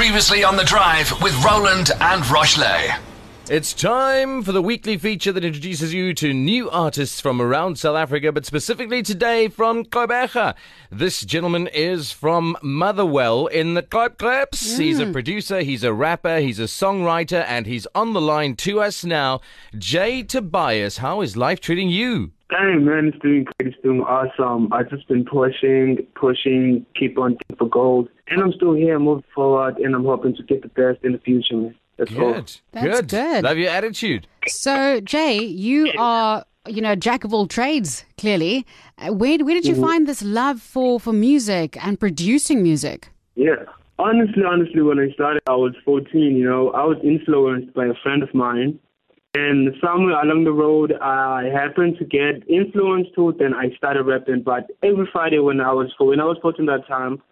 Previously on the drive with Roland and Rochley. It's time for the weekly feature that introduces you to new artists from around South Africa, but specifically today from Gqeberha. This gentleman is from Motherwell in the Clap Claps. He's a mm. producer, he's a rapper, he's a songwriter, and he's on the line to us now. Jay Tobias, how is life treating you? Hey man, it's doing great. It's doing awesome. I've just been pushing, pushing, keep on for gold, and I'm still here, moving forward, and I'm hoping to get the best in the future, man. That's all. Good. That's good. good. Love your attitude. So, Jay, you are, you know, jack of all trades, clearly. Uh, Where, where did you find this love for, for music and producing music? Yeah. Honestly, honestly, when I started, I was 14. You know, I was influenced by a friend of mine, and somewhere along the road, I happened to get influenced to. it, and I started rapping. But every Friday when I was when I was 14 that time,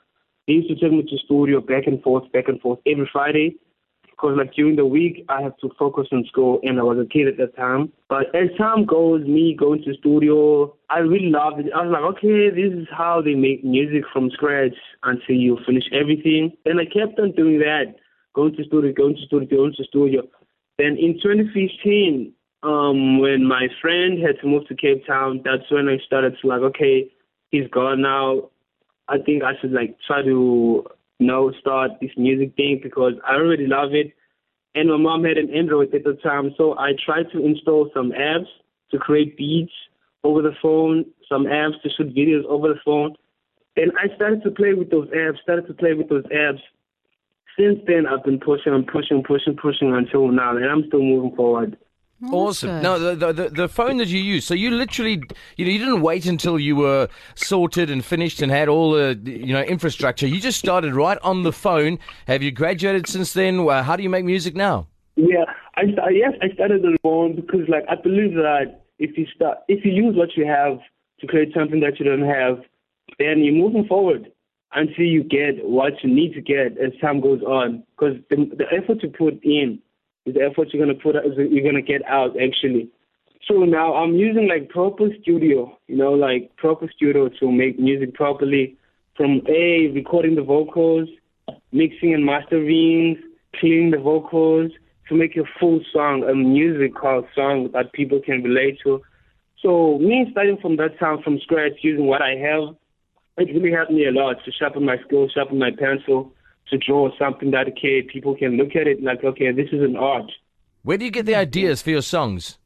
they used to take me to studio back and forth, back and forth every Friday. Because like during the week, I have to focus on school, and I was a kid at that time. But as time goes, me going to studio, I really loved it. I was like, okay, this is how they make music from scratch until you finish everything. And I kept on doing that, going to studio, going to studio, going to studio. Then in 2015, um, when my friend had to move to Cape Town, that's when I started to like, okay, he's gone now. I think I should like try to you know start this music thing because I already love it. And my mom had an Android at the time, so I tried to install some apps to create beats over the phone, some apps to shoot videos over the phone. And I started to play with those apps, started to play with those apps. Since then, I've been pushing and pushing, pushing, pushing until now, and I'm still moving forward. Awesome. good. No, the, the the the phone that you use. So you literally, you know, you didn't wait until you were sorted and finished and had all the, you know, infrastructure. You just started right on the phone. Have you graduated since then? Uh, How do you make music now? Yeah, I sta- yes, I started on the phone because like I believe that if you start, if you use what you have to create something that you don't have, then you're moving forward until you get what you need to get as time goes on. Because the, the effort you put in is the effort you're gonna put is you're gonna get out actually. So now I'm using like proper studio, you know, like proper studio to make music properly. From a recording the vocals, mixing and mastering, cleaning the vocals to make a full song, a musical song that people can relate to. So me starting from that time from scratch, using what I have, it really helped me a lot to sharpen my skills, sharpen my pencil, to draw something that okay, people can look at it like, okay, this is an art. Where do you get the ideas for your songs?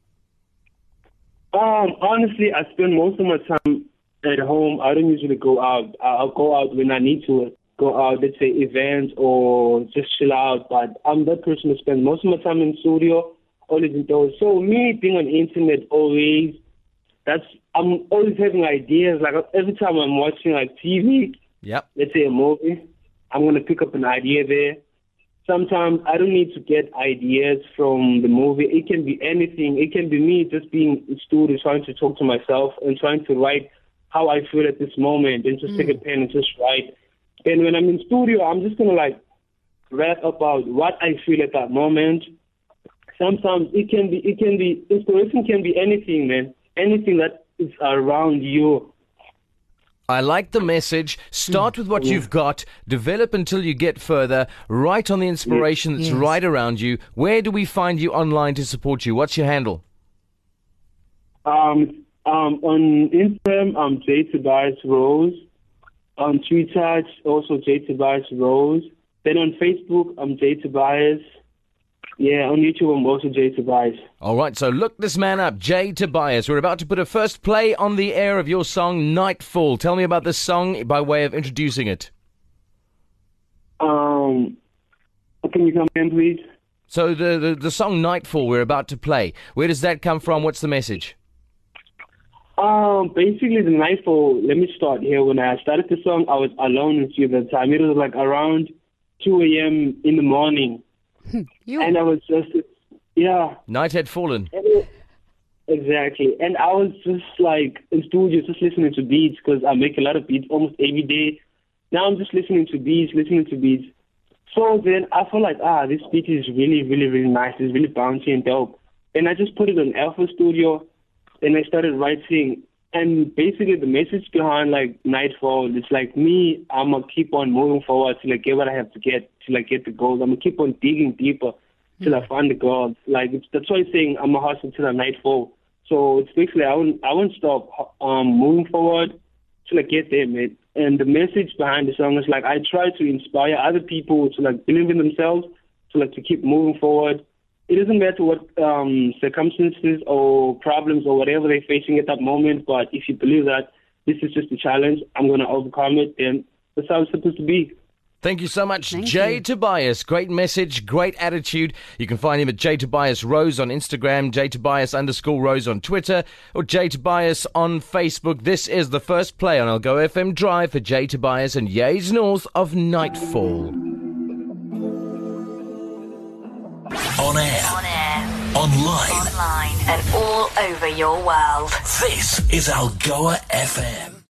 Um, honestly, I spend most of my time at home. I don't usually go out. I'll go out when I need to go out, let's say events or just chill out. But I'm that person who spends most of my time in studio, always indoors. So me being on the internet always, that's I'm always having ideas. Like every time I'm watching like TV, Yep. let's say a movie, I'm gonna pick up an idea there. Sometimes I don't need to get ideas from the movie. It can be anything. It can be me just being in studio trying to talk to myself and trying to write how I feel at this moment and just take a mm. pen and just write. And when I'm in studio, I'm just gonna like rap about what I feel at that moment. Sometimes it can be it can be inspiration can be anything, man. Anything that is around you. I like the message. Start with what you've got, develop until you get further, write on the inspiration that's Yes. right around you. Where do we find you online to support you? What's your handle? Um, um, on Instagram, I'm J Tobias Rose. On Twitter, it's also J Tobias Rose. Then on Facebook, I'm J Tobias. Yeah, on YouTube, I'm also J Tobias. All right, so look this man up, Jay Tobias. We're about to put a first play on the air of your song, Nightfall. Tell me about this song by way of introducing it. Um, can you come in, please? So the, the, the song Nightfall we're about to play, where does that come from? What's the message? Um, basically, the nightfall. Let me start here. When I started the song, I was alone in studio at the time. It was like around 2 a.m. in the morning, You, and I was just, yeah, Night had fallen. Exactly. And I was just like in studio, just listening to beats because I make a lot of beats almost every day. Now I'm just listening to beats, listening to beats. So then I felt like, ah, this beat is really, really, really nice. It's really bouncy and dope. And I just put it on FL Studio and I started writing And basically, the message behind like Nightfall is like me. I'm gonna keep on moving forward to like get what I have to get to like get the goals. I'm gonna keep on digging deeper till I find the goals. Like it's, that's why I'm saying I'm a hustle till the nightfall. So it's basically I won't I won't stop um moving forward till I get there, man. And the message behind the song is like I try to inspire other people to like believe in themselves, to like to keep moving forward. It doesn't matter what um, circumstances or problems or whatever they're facing at that moment, but if you believe that this is just a challenge, I'm gonna overcome it, then that's how it's supposed to be. Thank you so much, Thank Jay you. Tobias. Great message, great attitude. You can find him at Jay Tobias Rose on Instagram, Jay Tobias underscore Rose on Twitter, or Jay Tobias on Facebook. This is the first play on Algoa FM Drive for Jay Tobias and Yays North of Nightfall. On air, On air, online. online, and all over your world. This is Algoa FM.